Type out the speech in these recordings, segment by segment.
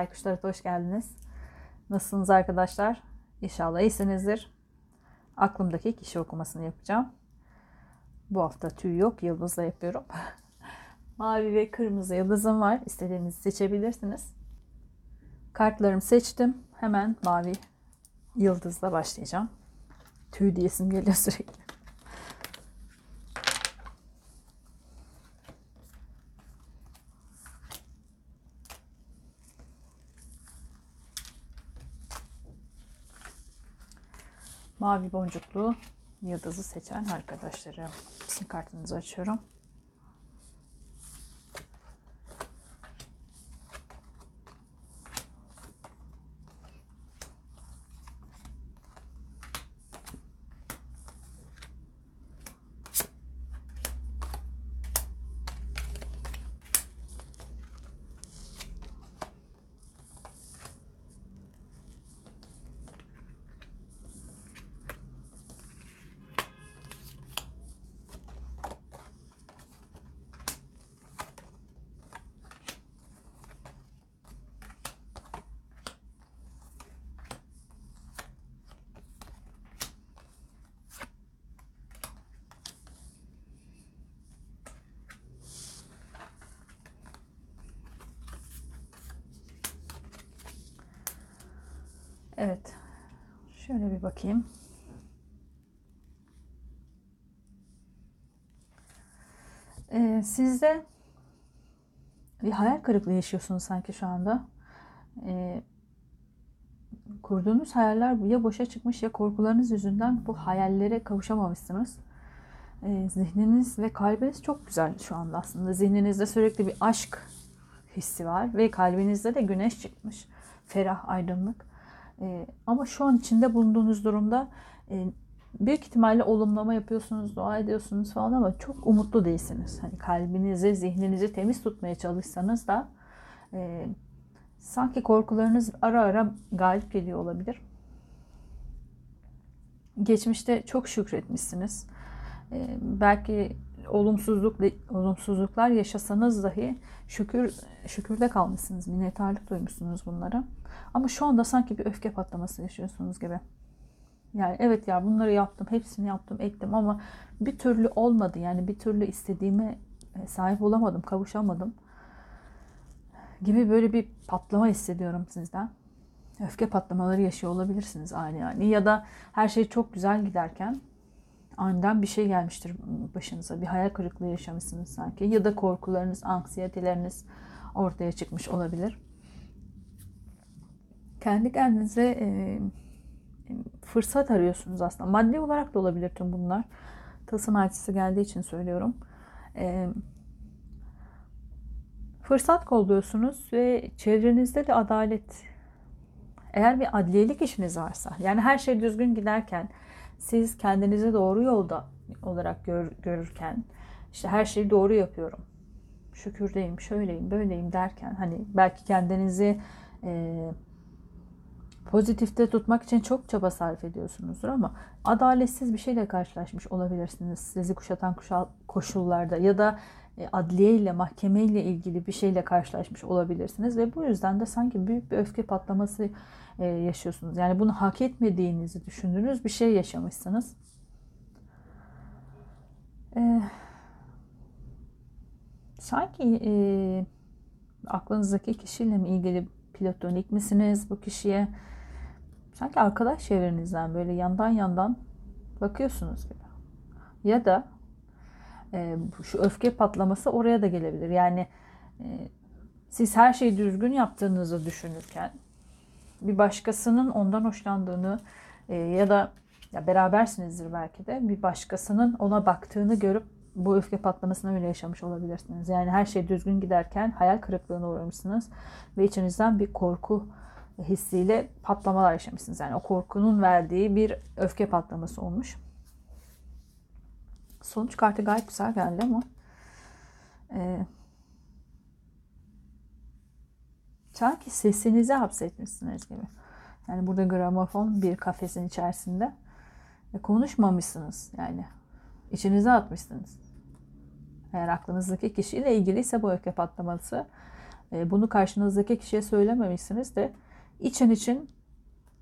Baykuş hoş geldiniz. Nasılsınız arkadaşlar? İnşallah iyisinizdir. Aklımdaki kişi okumasını yapacağım. Bu hafta tüy yok, yıldızla yapıyorum. Mavi ve kırmızı yıldızım var. İstediğinizi seçebilirsiniz. Kartlarımı seçtim. Hemen mavi yıldızla başlayacağım. Tüy diyesim geliyor sürekli. Mavi boncuklu yıldızı seçen arkadaşlarım. Sim kartınızı açıyorum. Evet. Şöyle bir bakayım. Ee, sizde bir hayal kırıklığı yaşıyorsunuz sanki şu anda. Ee, kurduğunuz hayaller ya boşa çıkmış ya korkularınız yüzünden bu hayallere kavuşamamışsınız. Ee, zihniniz ve kalbiniz çok güzel şu anda aslında. Zihninizde sürekli bir aşk hissi var ve kalbinizde de güneş çıkmış. Ferah, aydınlık. E, ama şu an içinde bulunduğunuz durumda e, büyük ihtimalle olumlama yapıyorsunuz, dua ediyorsunuz falan ama çok umutlu değilsiniz. Hani kalbinizi, zihninizi temiz tutmaya çalışsanız da e, sanki korkularınız ara ara galip geliyor olabilir. Geçmişte çok şükretmişsiniz. E, belki olumsuzluk olumsuzluklar yaşasanız dahi şükür şükürde kalmışsınız, minnettarlık duymuşsunuz bunlara. Ama şu anda sanki bir öfke patlaması yaşıyorsunuz gibi. Yani evet ya bunları yaptım, hepsini yaptım, ettim ama bir türlü olmadı. Yani bir türlü istediğime e, sahip olamadım, kavuşamadım. Gibi böyle bir patlama hissediyorum sizden. Öfke patlamaları yaşıyor olabilirsiniz ani yani. Ya da her şey çok güzel giderken aniden bir şey gelmiştir başınıza. Bir hayal kırıklığı yaşamışsınız sanki. Ya da korkularınız, anksiyeteleriniz ortaya çıkmış olabilir kendi kendinize e, fırsat arıyorsunuz aslında. Maddi olarak da olabilir tüm bunlar. Tasın açısı geldiği için söylüyorum. E, fırsat kolluyorsunuz ve çevrenizde de adalet eğer bir adliyelik işiniz varsa yani her şey düzgün giderken siz kendinizi doğru yolda olarak gör, görürken işte her şeyi doğru yapıyorum. Şükürdeyim şöyleyim böyleyim derken hani belki kendinizi e, pozitifte tutmak için çok çaba sarf ediyorsunuzdur ama adaletsiz bir şeyle karşılaşmış olabilirsiniz sizi kuşatan koşullarda ya da adliye ile mahkeme ile ilgili bir şeyle karşılaşmış olabilirsiniz ve bu yüzden de sanki büyük bir öfke patlaması e, yaşıyorsunuz. Yani bunu hak etmediğinizi düşündüğünüz bir şey yaşamışsınız. Ee, sanki e, aklınızdaki kişiyle mi ilgili platonik misiniz bu kişiye? Sanki arkadaş çevrenizden böyle yandan yandan bakıyorsunuz gibi. Ya da e, şu öfke patlaması oraya da gelebilir. Yani e, siz her şeyi düzgün yaptığınızı düşünürken bir başkasının ondan hoşlandığını e, ya da ya berabersinizdir belki de bir başkasının ona baktığını görüp bu öfke patlamasını öyle yaşamış olabilirsiniz. Yani her şey düzgün giderken hayal kırıklığına uğramışsınız ve içinizden bir korku hissiyle patlamalar yaşamışsınız. Yani o korkunun verdiği bir öfke patlaması olmuş. Sonuç kartı gayet güzel geldi ama e, sanki sesinizi hapsetmişsiniz gibi. Yani burada gramofon bir kafesin içerisinde ve konuşmamışsınız yani. içinize atmışsınız. Eğer aklınızdaki kişiyle ilgiliyse bu öfke patlaması E, bunu karşınızdaki kişiye söylememişsiniz de için için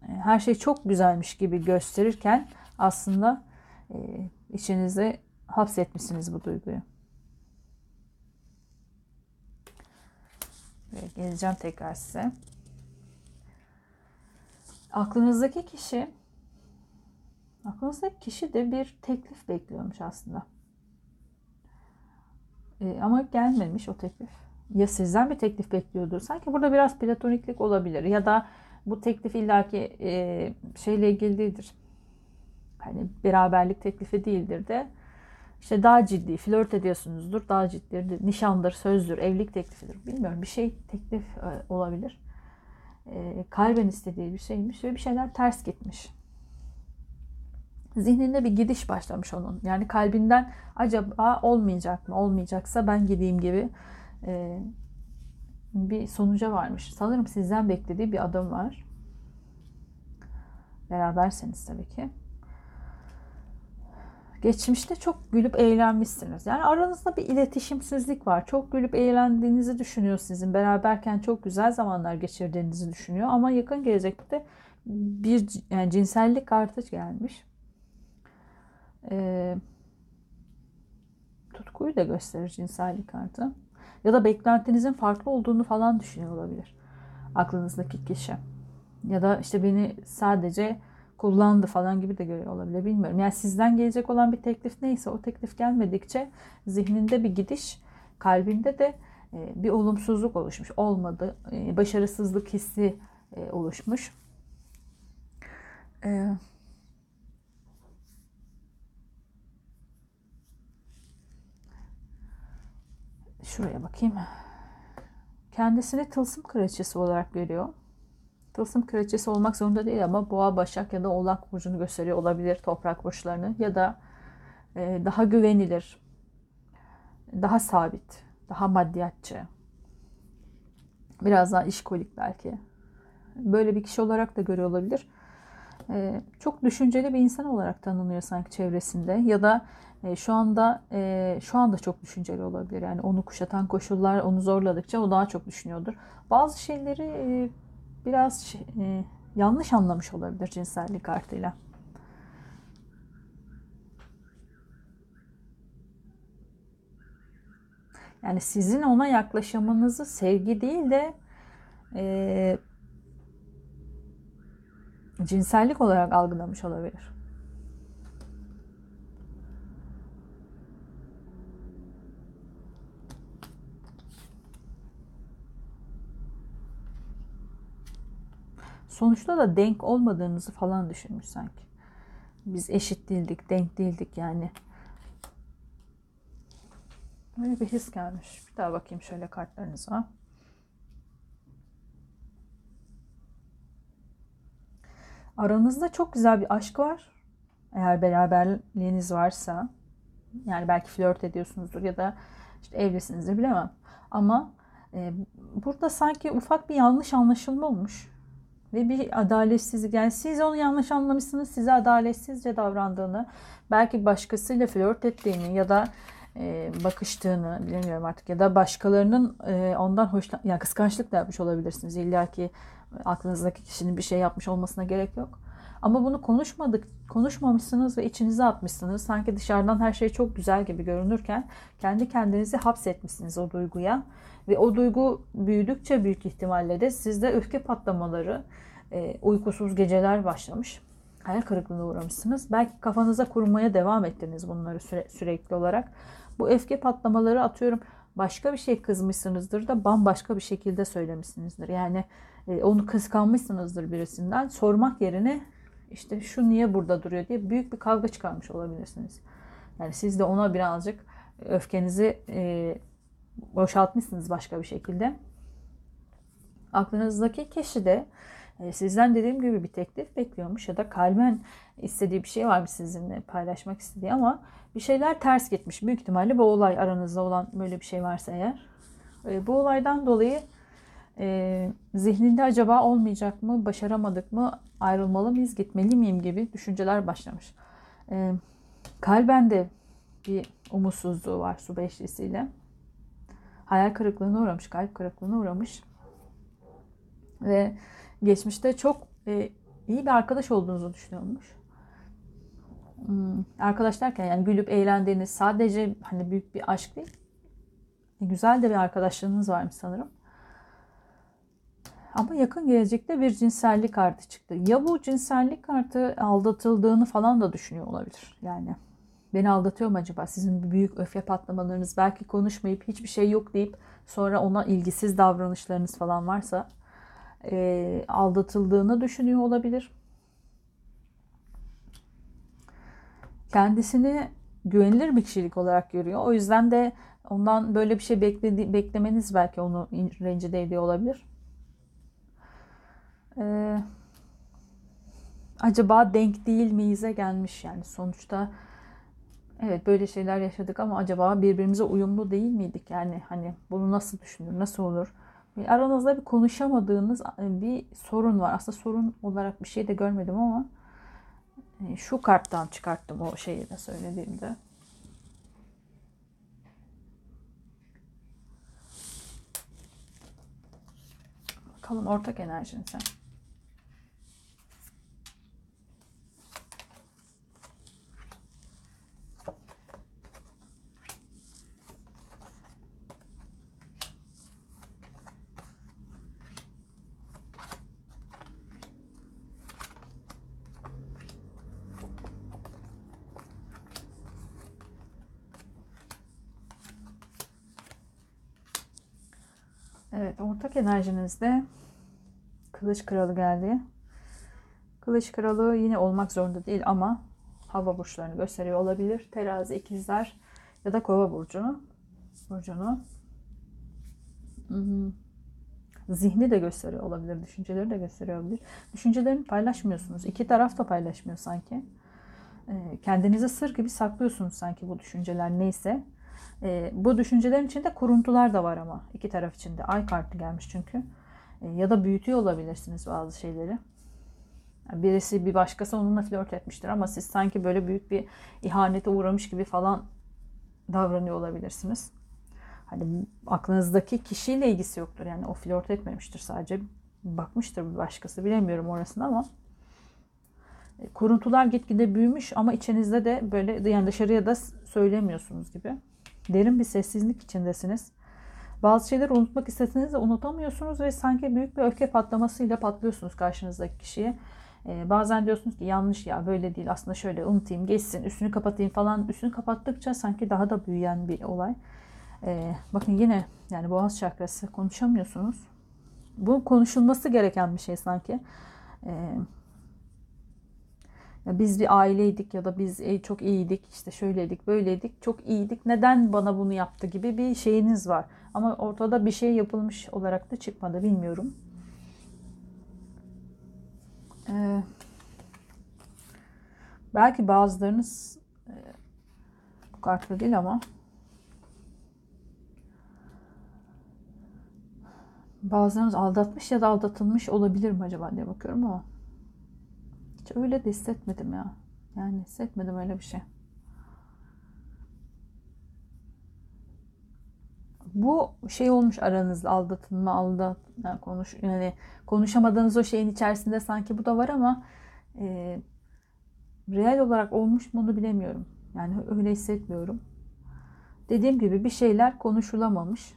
e, her şey çok güzelmiş gibi gösterirken aslında e, içinize hapsetmişsiniz bu duyguyu. Ve geleceğim tekrar size. Aklınızdaki kişi aklınızdaki kişi de bir teklif bekliyormuş aslında. E, ama gelmemiş o teklif. Ya sizden bir teklif bekliyordur. Sanki burada biraz platoniklik olabilir. Ya da bu teklif illaki e, şeyle ilgili değildir. Hani beraberlik teklifi değildir de işte daha ciddi flört ediyorsunuzdur. Daha ciddi nişandır, sözdür, evlilik teklifidir. Bilmiyorum bir şey teklif e, olabilir. E, kalben istediği bir şeymiş ve bir şeyler ters gitmiş. Zihninde bir gidiş başlamış onun. Yani kalbinden acaba olmayacak mı? Olmayacaksa ben gideyim gibi e, bir sonuca varmış. Sanırım sizden beklediği bir adım var. Beraberseniz tabii ki. Geçmişte çok gülüp eğlenmişsiniz. Yani aranızda bir iletişimsizlik var. Çok gülüp eğlendiğinizi düşünüyor sizin. Beraberken çok güzel zamanlar geçirdiğinizi düşünüyor. Ama yakın gelecekte bir yani cinsellik kartı gelmiş. Ee, tutkuyu da gösterir cinsellik kartı. Ya da beklentinizin farklı olduğunu falan düşünüyor olabilir. Aklınızdaki kişi. Ya da işte beni sadece kullandı falan gibi de görüyor olabilir. Bilmiyorum. Yani sizden gelecek olan bir teklif neyse o teklif gelmedikçe zihninde bir gidiş, kalbinde de e, bir olumsuzluk oluşmuş. Olmadı. E, başarısızlık hissi e, oluşmuş. Şuraya bakayım. Kendisini tılsım kraliçesi olarak görüyor. Tılsım kraliçesi olmak zorunda değil ama boğa, başak ya da oğlak burcunu gösteriyor olabilir toprak burçlarını ya da e, daha güvenilir, daha sabit, daha maddiyatçı, biraz daha işkolik belki. Böyle bir kişi olarak da görüyor olabilir. E, çok düşünceli bir insan olarak tanınıyor sanki çevresinde ya da e, şu anda e, şu anda çok düşünceli olabilir. Yani onu kuşatan koşullar onu zorladıkça o daha çok düşünüyordur. Bazı şeyleri e, biraz şey, e, yanlış anlamış olabilir cinsellik kartıyla. Yani sizin ona yaklaşımınızı sevgi değil de e, cinsellik olarak algılamış olabilir. Sonuçta da denk olmadığınızı falan düşünmüş sanki. Biz eşit değildik, denk değildik yani. Böyle bir his gelmiş. Bir daha bakayım şöyle kartlarınıza. Aranızda çok güzel bir aşk var. Eğer beraberliğiniz varsa. Yani belki flört ediyorsunuzdur ya da işte evlisinizdir bilemem. Ama e, burada sanki ufak bir yanlış anlaşılma olmuş ve bir adaletsizlik. Yani siz onu yanlış anlamışsınız, size adaletsizce davrandığını, belki başkasıyla flört ettiğini ya da e, bakıştığını bilemiyorum artık ya da başkalarının e, ondan hoşlan yani kıskançlık da yapmış olabilirsiniz. İlla ki aklınızdaki kişinin bir şey yapmış olmasına gerek yok. Ama bunu konuşmadık, konuşmamışsınız ve içinize atmışsınız. Sanki dışarıdan her şey çok güzel gibi görünürken kendi kendinizi hapsetmişsiniz o duyguya. Ve o duygu büyüdükçe büyük ihtimalle de sizde öfke patlamaları, e, uykusuz geceler başlamış. Hayal kırıklığına uğramışsınız. Belki kafanıza kurmaya devam ettiniz bunları süre, sürekli olarak. Bu öfke patlamaları atıyorum başka bir şey kızmışsınızdır da bambaşka bir şekilde söylemişsinizdir. Yani e, onu kıskanmışsınızdır birisinden. Sormak yerine işte şu niye burada duruyor diye büyük bir kavga çıkarmış olabilirsiniz. Yani siz de ona birazcık öfkenizi e, boşaltmışsınız başka bir şekilde. Aklınızdaki kişi de e, sizden dediğim gibi bir teklif bekliyormuş ya da kalben istediği bir şey var mı sizinle paylaşmak istediği ama bir şeyler ters gitmiş. Büyük ihtimalle bu olay aranızda olan böyle bir şey varsa eğer. E, bu olaydan dolayı e, zihninde acaba olmayacak mı, başaramadık mı, ayrılmalı mıyız, gitmeli miyim gibi düşünceler başlamış. Kalben de bir umutsuzluğu var su beşlisiyle. Hayal kırıklığına uğramış, kalp kırıklığına uğramış. Ve geçmişte çok e, iyi bir arkadaş olduğunuzu düşünüyormuş. Hmm, arkadaş derken yani gülüp eğlendiğiniz sadece hani büyük bir aşk değil. E, güzel de bir arkadaşlığınız varmış sanırım. Ama yakın gelecekte bir cinsellik kartı çıktı. Ya bu cinsellik kartı aldatıldığını falan da düşünüyor olabilir. Yani beni aldatıyor mu acaba? Sizin büyük öfke patlamalarınız belki konuşmayıp hiçbir şey yok deyip sonra ona ilgisiz davranışlarınız falan varsa e, aldatıldığını düşünüyor olabilir. Kendisini güvenilir bir kişilik olarak görüyor. O yüzden de ondan böyle bir şey bekledi, beklemeniz belki onu rencide ediyor olabilir. Ee, acaba denk değil miyize gelmiş yani sonuçta evet böyle şeyler yaşadık ama acaba birbirimize uyumlu değil miydik? Yani hani bunu nasıl düşünür nasıl olur? Aranızda bir konuşamadığınız bir sorun var. Aslında sorun olarak bir şey de görmedim ama e, şu karttan çıkarttım o şeyi de söylediğimde. Bakalım ortak enerjin sen Evet, ortak enerjinizde Kılıç Kralı geldi. Kılıç Kralı yine olmak zorunda değil ama hava burçlarını gösteriyor olabilir. Terazi, ikizler ya da kova burcunu. Burcunu. Zihni de gösteriyor olabilir. Düşünceleri de gösteriyor olabilir. Düşüncelerini paylaşmıyorsunuz. İki taraf da paylaşmıyor sanki. Ee, kendinize sır gibi saklıyorsunuz sanki bu düşünceler neyse. E, bu düşüncelerin içinde kuruntular da var ama iki taraf içinde. Ay kartı gelmiş çünkü. E, ya da büyütüyor olabilirsiniz bazı şeyleri. Birisi bir başkası onunla flört etmiştir ama siz sanki böyle büyük bir ihanete uğramış gibi falan davranıyor olabilirsiniz. Hani aklınızdaki kişiyle ilgisi yoktur. Yani o flört etmemiştir sadece. Bakmıştır bir başkası. Bilemiyorum orasını ama e, kuruntular gitgide büyümüş ama içinizde de böyle yani dışarıya da söylemiyorsunuz gibi. Derin bir sessizlik içindesiniz. Bazı şeyleri unutmak isteseniz de unutamıyorsunuz ve sanki büyük bir öfke patlamasıyla patlıyorsunuz karşınızdaki kişiye. Ee, bazen diyorsunuz ki yanlış ya böyle değil aslında şöyle unutayım geçsin üstünü kapatayım falan. Üstünü kapattıkça sanki daha da büyüyen bir olay. Ee, bakın yine yani boğaz çakrası konuşamıyorsunuz. Bu konuşulması gereken bir şey sanki. Ee, biz bir aileydik ya da biz çok iyiydik işte şöyleydik böyleydik çok iyiydik neden bana bunu yaptı gibi bir şeyiniz var. Ama ortada bir şey yapılmış olarak da çıkmadı bilmiyorum. Ee, belki bazılarınız e, bu kartlı değil ama bazılarınız aldatmış ya da aldatılmış olabilir mi acaba diye bakıyorum ama hiç öyle de hissetmedim ya. Yani hissetmedim öyle bir şey. Bu şey olmuş aranızda aldatılma, aldat yani konuş yani konuşamadığınız o şeyin içerisinde sanki bu da var ama e, real olarak olmuş mu onu bilemiyorum. Yani öyle hissetmiyorum. Dediğim gibi bir şeyler konuşulamamış.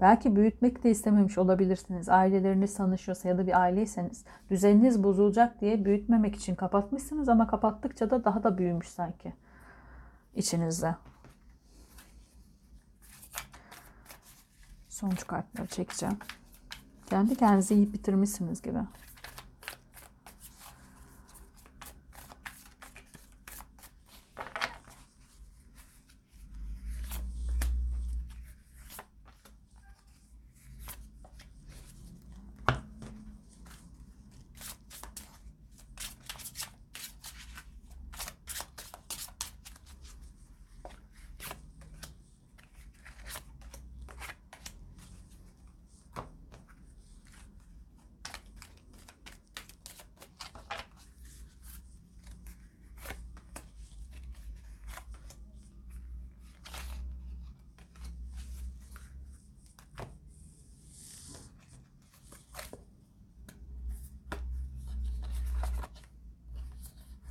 Belki büyütmek de istememiş olabilirsiniz. Aileleriniz tanışıyorsa ya da bir aileyseniz düzeniniz bozulacak diye büyütmemek için kapatmışsınız ama kapattıkça da daha da büyümüş sanki içinizde. Sonuç kartları çekeceğim. Kendi kendinizi yiyip bitirmişsiniz gibi.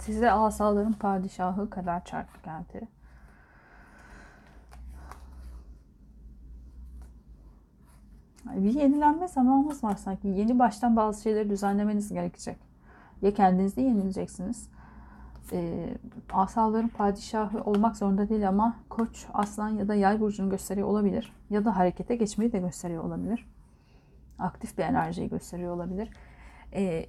Size asaların padişahı kadar çarpı geldi. Bir yenilenme zamanımız var sanki. Yeni baştan bazı şeyleri düzenlemeniz gerekecek. Ya kendinizi yenileceksiniz. E, asaların padişahı olmak zorunda değil ama koç, aslan ya da yay burcunu gösteriyor olabilir. Ya da harekete geçmeyi de gösteriyor olabilir. Aktif bir enerjiyi gösteriyor olabilir. E,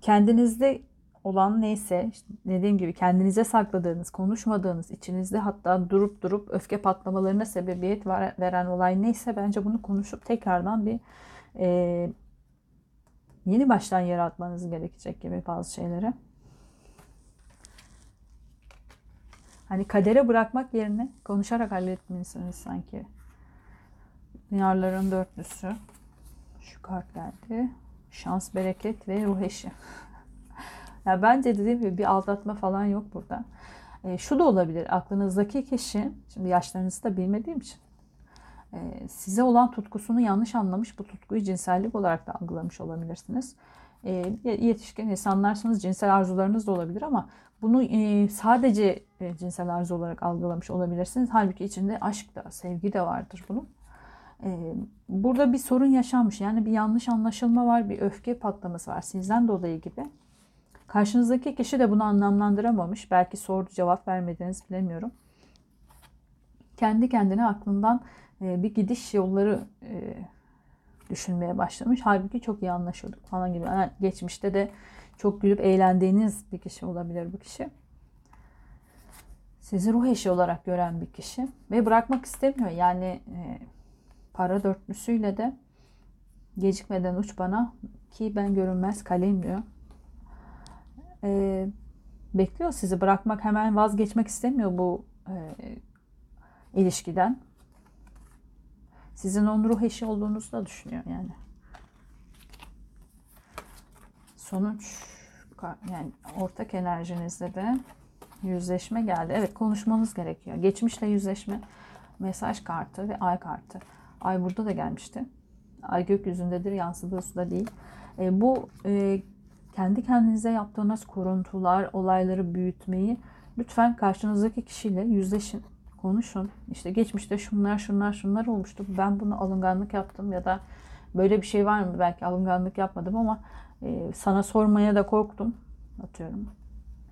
kendinizde olan neyse işte dediğim gibi kendinize sakladığınız, konuşmadığınız, içinizde hatta durup durup öfke patlamalarına sebebiyet veren olay neyse bence bunu konuşup tekrardan bir e, yeni baştan yaratmanız gerekecek gibi bazı şeyleri. Hani kadere bırakmak yerine konuşarak halletmelisiniz sanki. Dünyaların dörtlüsü. Şu kart geldi. Şans, bereket ve ruh eşi. yani bence dediğim gibi bir aldatma falan yok burada. E, şu da olabilir. Aklınızdaki kişi, şimdi yaşlarınızı da bilmediğim için e, size olan tutkusunu yanlış anlamış. Bu tutkuyu cinsellik olarak da algılamış olabilirsiniz. E, yetişkin insanlarsınız. Cinsel arzularınız da olabilir ama bunu e, sadece e, cinsel arzu olarak algılamış olabilirsiniz. Halbuki içinde aşk da, sevgi de vardır bunun. E, burada bir sorun yaşanmış. Yani bir yanlış anlaşılma var, bir öfke patlaması var sizden dolayı gibi. Karşınızdaki kişi de bunu anlamlandıramamış. Belki sordu cevap vermediniz bilemiyorum. Kendi kendine aklından e, bir gidiş yolları e, düşünmeye başlamış. Halbuki çok iyi anlaşıyorduk falan gibi. Yani geçmişte de çok gülüp eğlendiğiniz bir kişi olabilir bu kişi. Sizi ruh eşi olarak gören bir kişi ve bırakmak istemiyor. Yani e, para dörtlüsüyle de gecikmeden uç bana ki ben görünmez kaleyim diyor. E, bekliyor sizi bırakmak hemen vazgeçmek istemiyor bu e, ilişkiden. Sizin onun ruh eşi olduğunuzu da düşünüyor yani sonuç yani ortak enerjinizde de yüzleşme geldi. Evet konuşmanız gerekiyor. Geçmişle yüzleşme mesaj kartı ve ay kartı. Ay burada da gelmişti. Ay gökyüzündedir yansıdığı suda değil. E, bu e, kendi kendinize yaptığınız kuruntular, olayları büyütmeyi lütfen karşınızdaki kişiyle yüzleşin, konuşun. İşte geçmişte şunlar şunlar şunlar olmuştu. Ben bunu alınganlık yaptım ya da böyle bir şey var mı? Belki alınganlık yapmadım ama ee, sana sormaya da korktum. Atıyorum.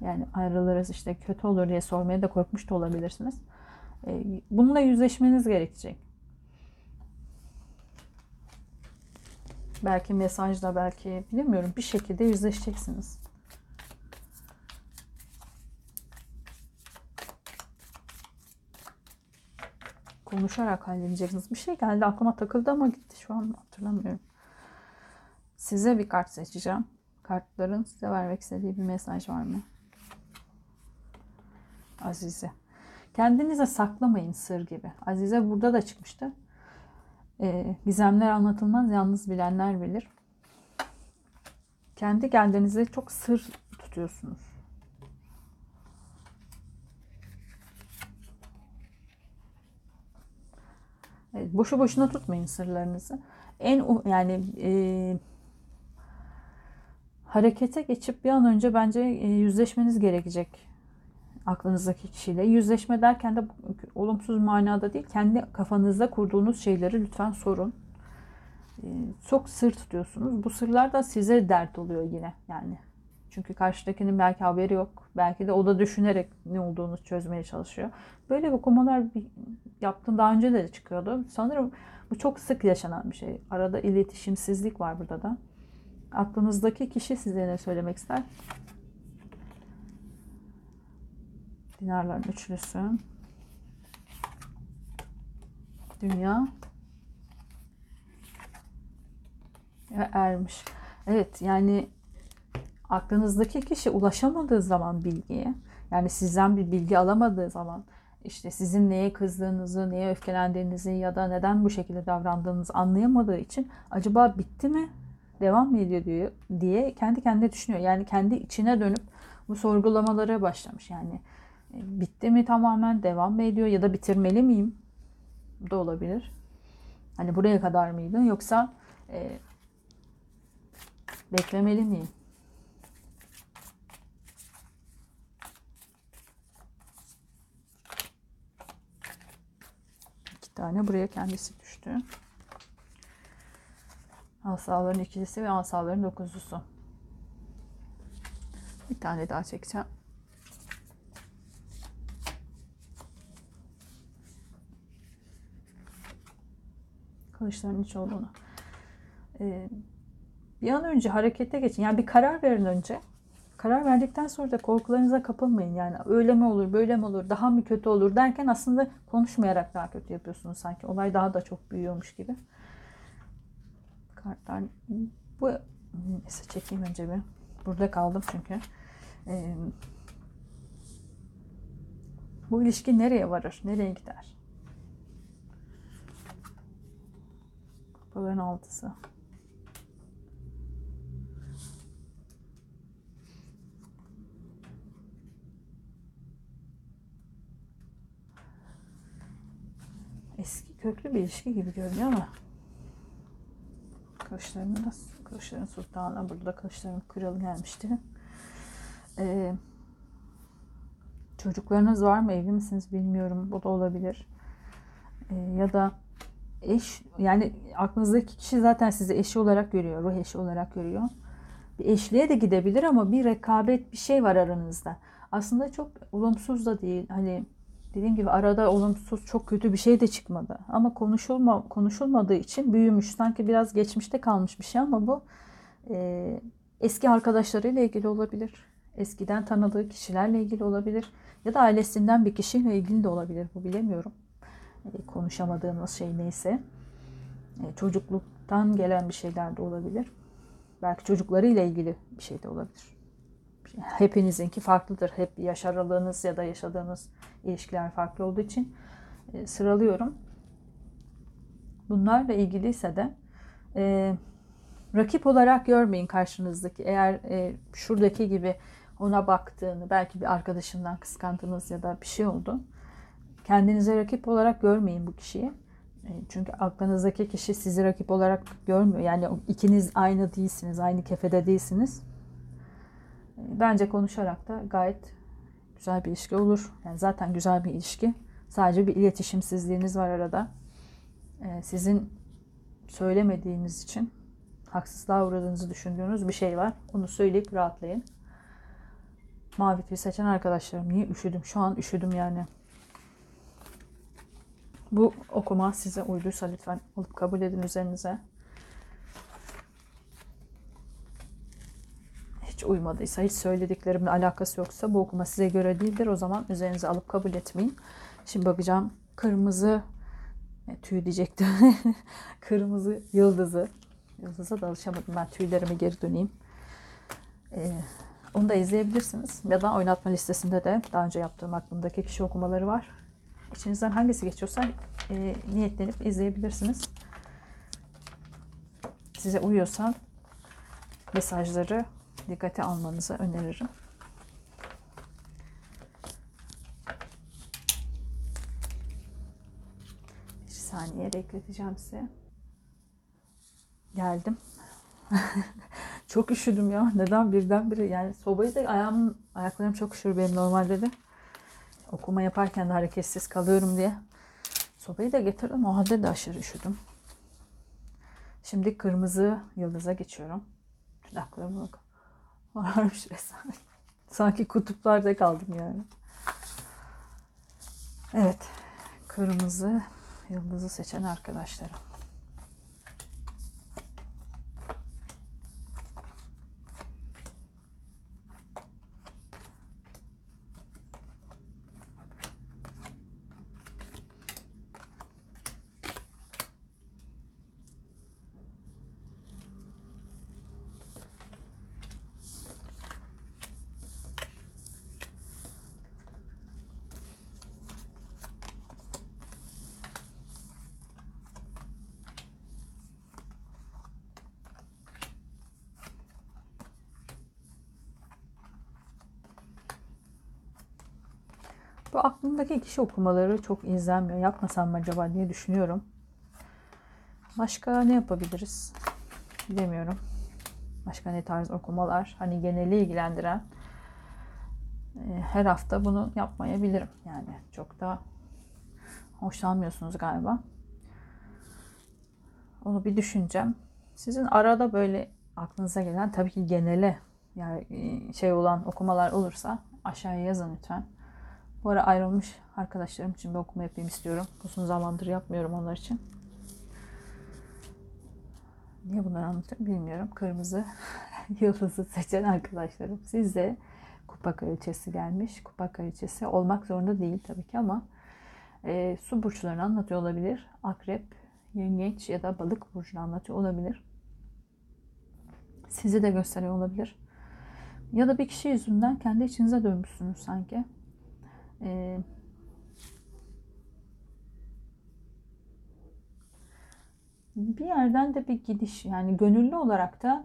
Yani ayrılırız işte kötü olur diye sormaya da korkmuş da olabilirsiniz. Ee, bununla yüzleşmeniz gerekecek. Belki mesajla belki bilmiyorum bir şekilde yüzleşeceksiniz. Konuşarak halledeceksiniz. Bir şey geldi aklıma takıldı ama gitti şu an hatırlamıyorum. Size bir kart seçeceğim. Kartların size vermek istediği bir mesaj var mı? Azize. Kendinize saklamayın sır gibi. Azize burada da çıkmıştı. Ee, gizemler anlatılmaz, yalnız bilenler bilir. Kendi kendinize çok sır tutuyorsunuz. Evet, boşu boşuna tutmayın sırlarınızı. En yani e, harekete geçip bir an önce bence e, yüzleşmeniz gerekecek aklınızdaki kişiyle. Yüzleşme derken de olumsuz manada değil, kendi kafanızda kurduğunuz şeyleri lütfen sorun. E, çok sır tutuyorsunuz. Bu sırlar da size dert oluyor yine yani. Çünkü karşıdakinin belki haberi yok. Belki de o da düşünerek ne olduğunu çözmeye çalışıyor. Böyle okumalar yaptım daha önce de çıkıyordu. Sanırım bu çok sık yaşanan bir şey. Arada iletişimsizlik var burada da. Aklınızdaki kişi size ne söylemek ister? Dinarların üçlüsü. Dünya. Ve ermiş. Evet yani aklınızdaki kişi ulaşamadığı zaman bilgiye yani sizden bir bilgi alamadığı zaman işte sizin neye kızdığınızı, neye öfkelendiğinizi ya da neden bu şekilde davrandığınızı anlayamadığı için acaba bitti mi devam mı ediyor diyor, diye kendi kendine düşünüyor. Yani kendi içine dönüp bu sorgulamalara başlamış. Yani bitti mi tamamen devam mı ediyor ya da bitirmeli miyim? Bu da olabilir. Hani buraya kadar mıydı yoksa e, beklemeli miyim? İki tane buraya kendisi düştü. Asaların ikilisi ve asaların dokuzlusu. Bir tane daha çekeceğim. Kılıçların hiç olduğunu. Ee, bir an önce harekete geçin. Yani bir karar verin önce. Karar verdikten sonra da korkularınıza kapılmayın. Yani öyle mi olur, böyle mi olur, daha mı kötü olur derken aslında konuşmayarak daha kötü yapıyorsunuz sanki. Olay daha da çok büyüyormuş gibi. Kartlar bu neyse çekeyim önce bir. Burada kaldım çünkü. Ee, bu ilişki nereye varır? Nereye gider? Kupaların altısı. Eski köklü bir ilişki gibi görünüyor ama kılıçların da kılıçların sultanı burada kılıçların kralı gelmişti. Ee, çocuklarınız var mı? Evli misiniz bilmiyorum. Bu da olabilir. Ee, ya da eş yani aklınızdaki kişi zaten sizi eşi olarak görüyor. Ruh eşi olarak görüyor. Bir eşliğe de gidebilir ama bir rekabet bir şey var aranızda. Aslında çok olumsuz da değil. Hani dediğim gibi arada olumsuz çok kötü bir şey de çıkmadı. Ama konuşulma konuşulmadığı için büyümüş. Sanki biraz geçmişte kalmış bir şey ama bu e, eski arkadaşlarıyla ilgili olabilir. Eskiden tanıdığı kişilerle ilgili olabilir. Ya da ailesinden bir kişiyle ilgili de olabilir. Bu bilemiyorum. E, konuşamadığımız şey neyse. E, çocukluktan gelen bir şeyler de olabilir. Belki çocuklarıyla ilgili bir şey de olabilir hepinizinki farklıdır. Hep yaş aralığınız ya da yaşadığınız ilişkiler farklı olduğu için e, sıralıyorum. Bunlarla ilgiliyse de e, rakip olarak görmeyin karşınızdaki. Eğer e, şuradaki gibi ona baktığını, belki bir arkadaşından kıskandınız ya da bir şey oldu. Kendinize rakip olarak görmeyin bu kişiyi. E, çünkü aklınızdaki kişi sizi rakip olarak görmüyor. Yani ikiniz aynı değilsiniz, aynı kefede değilsiniz bence konuşarak da gayet güzel bir ilişki olur. Yani zaten güzel bir ilişki. Sadece bir iletişimsizliğiniz var arada. Ee, sizin söylemediğiniz için haksızlığa uğradığınızı düşündüğünüz bir şey var. Onu söyleyip rahatlayın. Mavi tüy seçen arkadaşlarım niye üşüdüm? Şu an üşüdüm yani. Bu okuma size uyduysa lütfen alıp kabul edin üzerinize. uymadıysa, hiç söylediklerimin alakası yoksa bu okuma size göre değildir. O zaman üzerinize alıp kabul etmeyin. Şimdi bakacağım kırmızı e, tüy diyecektim. kırmızı yıldızı. Yıldıza da alışamadım ben tüylerime geri döneyim. Ee, onu da izleyebilirsiniz. Ya da oynatma listesinde de daha önce yaptığım aklımdaki kişi okumaları var. İçinizden hangisi geçiyorsa e, niyetlenip izleyebilirsiniz. Size uyuyorsa mesajları dikkate almanızı öneririm. Bir saniye bekleteceğim size. Geldim. çok üşüdüm ya. Neden birdenbire yani sobayı da ayağım, ayaklarım çok üşür benim normalde de. Okuma yaparken de hareketsiz kalıyorum diye. Sobayı da getirdim. O halde de aşırı üşüdüm. Şimdi kırmızı yıldıza geçiyorum. Dudaklarıma bak. Varmış resmen. Sanki kutuplarda kaldım yani. Evet. Kırmızı yıldızı seçen arkadaşlarım. Bu aklımdaki kişi okumaları çok izlenmiyor. Yapmasam mı acaba diye düşünüyorum. Başka ne yapabiliriz? Bilemiyorum. Başka ne tarz okumalar? Hani geneli ilgilendiren. E, her hafta bunu yapmayabilirim. Yani çok da hoşlanmıyorsunuz galiba. Onu bir düşüneceğim. Sizin arada böyle aklınıza gelen tabii ki genele yani e, şey olan okumalar olursa aşağıya yazın lütfen. Bu ara ayrılmış arkadaşlarım için bir okuma yapayım istiyorum. Uzun zamandır yapmıyorum onlar için. Niye bunları anlatıyorum bilmiyorum. Kırmızı yıldızı seçen arkadaşlarım. Size kupa kraliçesi gelmiş. Kupa kraliçesi olmak zorunda değil tabii ki ama e, su burçlarını anlatıyor olabilir. Akrep, yengeç ya da balık burcunu anlatıyor olabilir. Sizi de gösteriyor olabilir. Ya da bir kişi yüzünden kendi içinize dönmüşsünüz sanki. Ee, bir yerden de bir gidiş yani gönüllü olarak da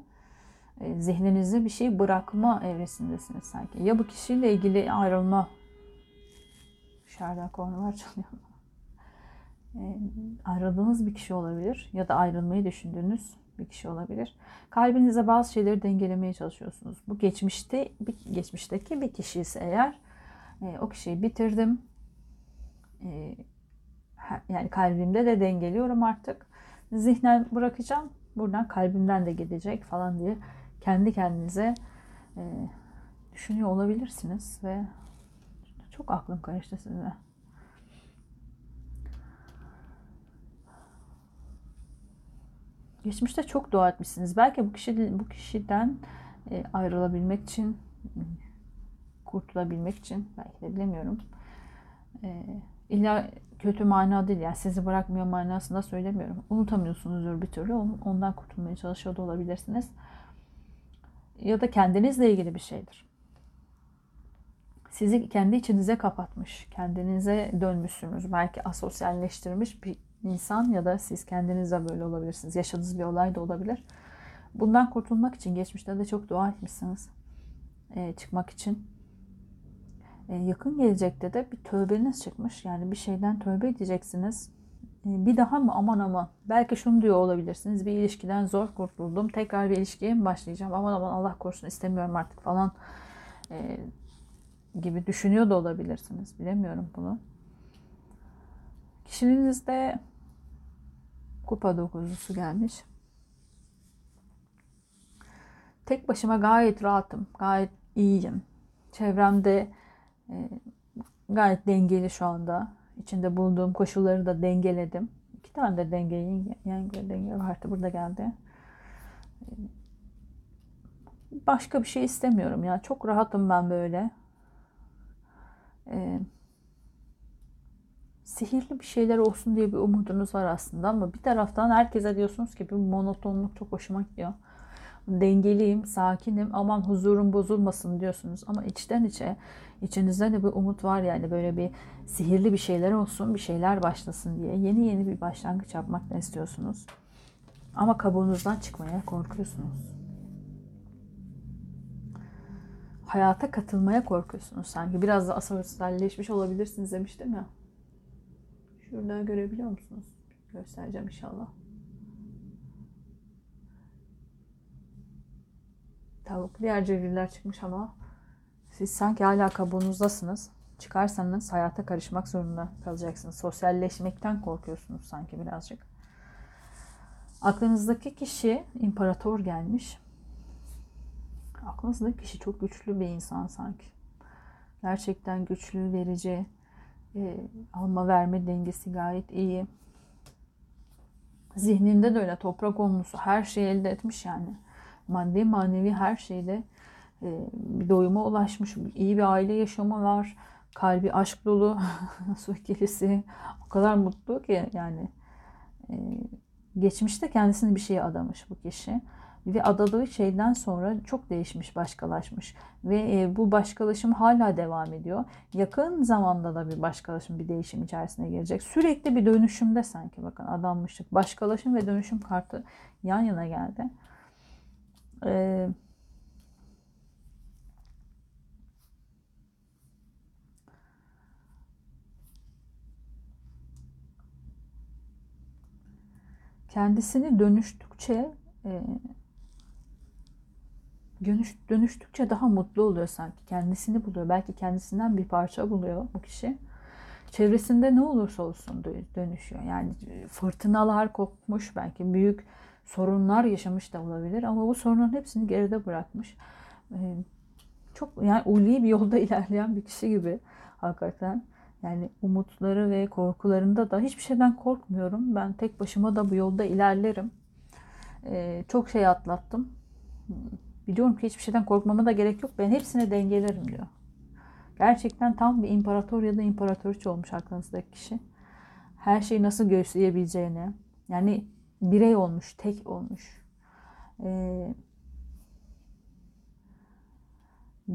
e, zihninizde bir şey bırakma evresindesiniz sanki. Ya bu kişiyle ilgili ayrılma dışarıda kornalar çalıyor. E, ayrıldığınız bir kişi olabilir ya da ayrılmayı düşündüğünüz bir kişi olabilir. Kalbinize bazı şeyleri dengelemeye çalışıyorsunuz. Bu geçmişte bir, geçmişteki bir kişi ise eğer e, o kişiyi bitirdim. E, yani kalbimde de dengeliyorum artık. Zihnen bırakacağım. Buradan kalbimden de gidecek falan diye kendi kendinize e, düşünüyor olabilirsiniz ve çok aklım karıştı sizinle. Geçmişte çok dua etmişsiniz. Belki bu kişi bu kişiden e, ayrılabilmek için, kurtulabilmek için belki de bilemiyorum. E, illa kötü mana değil yani sizi bırakmıyor manasında söylemiyorum. Unutamıyorsunuzdur bir türlü. Ondan kurtulmaya çalışıyor da olabilirsiniz. Ya da kendinizle ilgili bir şeydir. Sizi kendi içinize kapatmış, kendinize dönmüşsünüz. Belki asosyalleştirmiş bir insan ya da siz kendiniz de böyle olabilirsiniz. Yaşadığınız bir olay da olabilir. Bundan kurtulmak için geçmişte de çok dua etmişsiniz. E, çıkmak için. E, yakın gelecekte de bir tövbeniz çıkmış. Yani bir şeyden tövbe edeceksiniz. E, bir daha mı aman aman. Belki şunu diyor olabilirsiniz. Bir ilişkiden zor kurtuldum. Tekrar bir ilişkiye mi başlayacağım? Aman aman Allah korusun istemiyorum artık falan. E, gibi düşünüyor da olabilirsiniz. Bilemiyorum bunu. Kişiliğinizde kupa dokuzusu gelmiş. Tek başıma gayet rahatım, gayet iyiyim. Çevremde e, gayet dengeli şu anda. İçinde bulunduğum koşulları da dengeledim. İki tane de dengeli, yani denge vardı burada geldi. E, başka bir şey istemiyorum ya. Çok rahatım ben böyle. Eee sihirli bir şeyler olsun diye bir umudunuz var aslında ama bir taraftan herkese diyorsunuz ki bir monotonluk çok hoşuma gidiyor. Dengeliyim, sakinim, aman huzurum bozulmasın diyorsunuz ama içten içe içinizde de bir umut var yani böyle bir sihirli bir şeyler olsun, bir şeyler başlasın diye yeni yeni bir başlangıç yapmak da istiyorsunuz. Ama kabuğunuzdan çıkmaya korkuyorsunuz. Hayata katılmaya korkuyorsunuz sanki. Biraz da asosyalleşmiş olabilirsiniz demiştim ya. Şurada görebiliyor musunuz? Göstereceğim inşallah. Tavuk diğer cevherler çıkmış ama siz sanki hala kabuğunuzdasınız. Çıkarsanız hayata karışmak zorunda kalacaksınız. Sosyalleşmekten korkuyorsunuz sanki birazcık. Aklınızdaki kişi imparator gelmiş. Aklınızdaki kişi çok güçlü bir insan sanki. Gerçekten güçlü, verici, e, alma verme dengesi gayet iyi. Zihninde de öyle toprak olmuşu her şeyi elde etmiş yani. Maddi manevi her şeyde e, bir doyuma ulaşmış. iyi bir aile yaşamı var. Kalbi aşk dolu. Su ikilisi. O kadar mutlu ki yani. E, geçmişte kendisini bir şeye adamış bu kişi ve adadığı şeyden sonra çok değişmiş, başkalaşmış ve e, bu başkalaşım hala devam ediyor. Yakın zamanda da bir başkalaşım, bir değişim içerisine girecek. Sürekli bir dönüşümde sanki bakın adanmışlık. Başkalaşım ve dönüşüm kartı yan yana geldi. Kendisini dönüştükçe e, dönüş, dönüştükçe daha mutlu oluyor sanki. Kendisini buluyor. Belki kendisinden bir parça buluyor bu kişi. çevresinde ne olursa olsun dönüşüyor. Yani fırtınalar kopmuş belki büyük sorunlar yaşamış da olabilir ama bu sorunların hepsini geride bırakmış. Ee, çok yani ulvi bir yolda ilerleyen bir kişi gibi hakikaten. Yani umutları ve korkularında da hiçbir şeyden korkmuyorum. Ben tek başıma da bu yolda ilerlerim. Ee, çok şey atlattım. Biliyorum ki hiçbir şeyden korkmama da gerek yok. Ben hepsine dengelerim diyor. Gerçekten tam bir imparator ya da imparatoriçe olmuş aklınızdaki kişi. Her şeyi nasıl göğüsleyebileceğini. Yani birey olmuş, tek olmuş. Ee,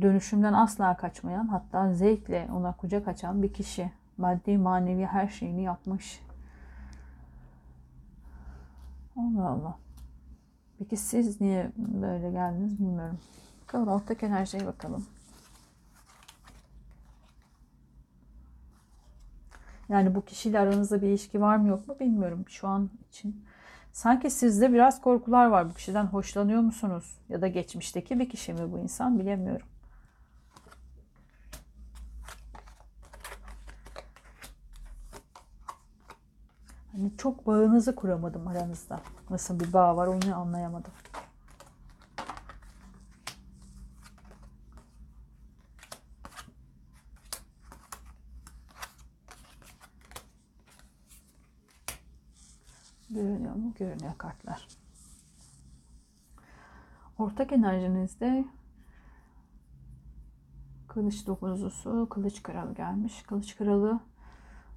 dönüşümden asla kaçmayan hatta zevkle ona kucak açan bir kişi. Maddi manevi her şeyini yapmış. Allah Allah. Peki siz niye böyle geldiniz bilmiyorum. Bakalım ortak enerjiye bakalım. Yani bu kişiyle aranızda bir ilişki var mı yok mu bilmiyorum şu an için. Sanki sizde biraz korkular var. Bu kişiden hoşlanıyor musunuz? Ya da geçmişteki bir kişi mi bu insan bilemiyorum. Hani çok bağınızı kuramadım aranızda. Nasıl bir bağ var onu anlayamadım. Görünüyor kartlar. Ortak enerjinizde kılıç dokuzlusu, kılıç kralı gelmiş. Kılıç kralı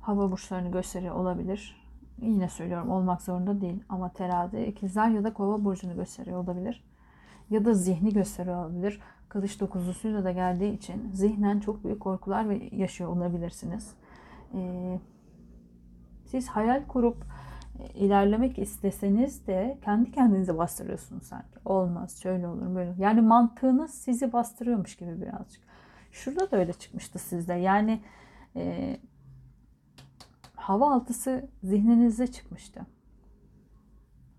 hava burçlarını gösteriyor olabilir. Yine söylüyorum olmak zorunda değil ama terazi ikizler ya da kova burcunu gösteriyor olabilir. Ya da zihni gösteriyor olabilir. Kılıç dokuzlusuyla da geldiği için zihnen çok büyük korkular yaşıyor olabilirsiniz. Ee, siz hayal kurup ilerlemek isteseniz de kendi kendinizi bastırıyorsunuz sanki. Olmaz, şöyle olur, böyle. Yani mantığınız sizi bastırıyormuş gibi birazcık. Şurada da öyle çıkmıştı sizde. Yani e, hava altısı zihninizde çıkmıştı.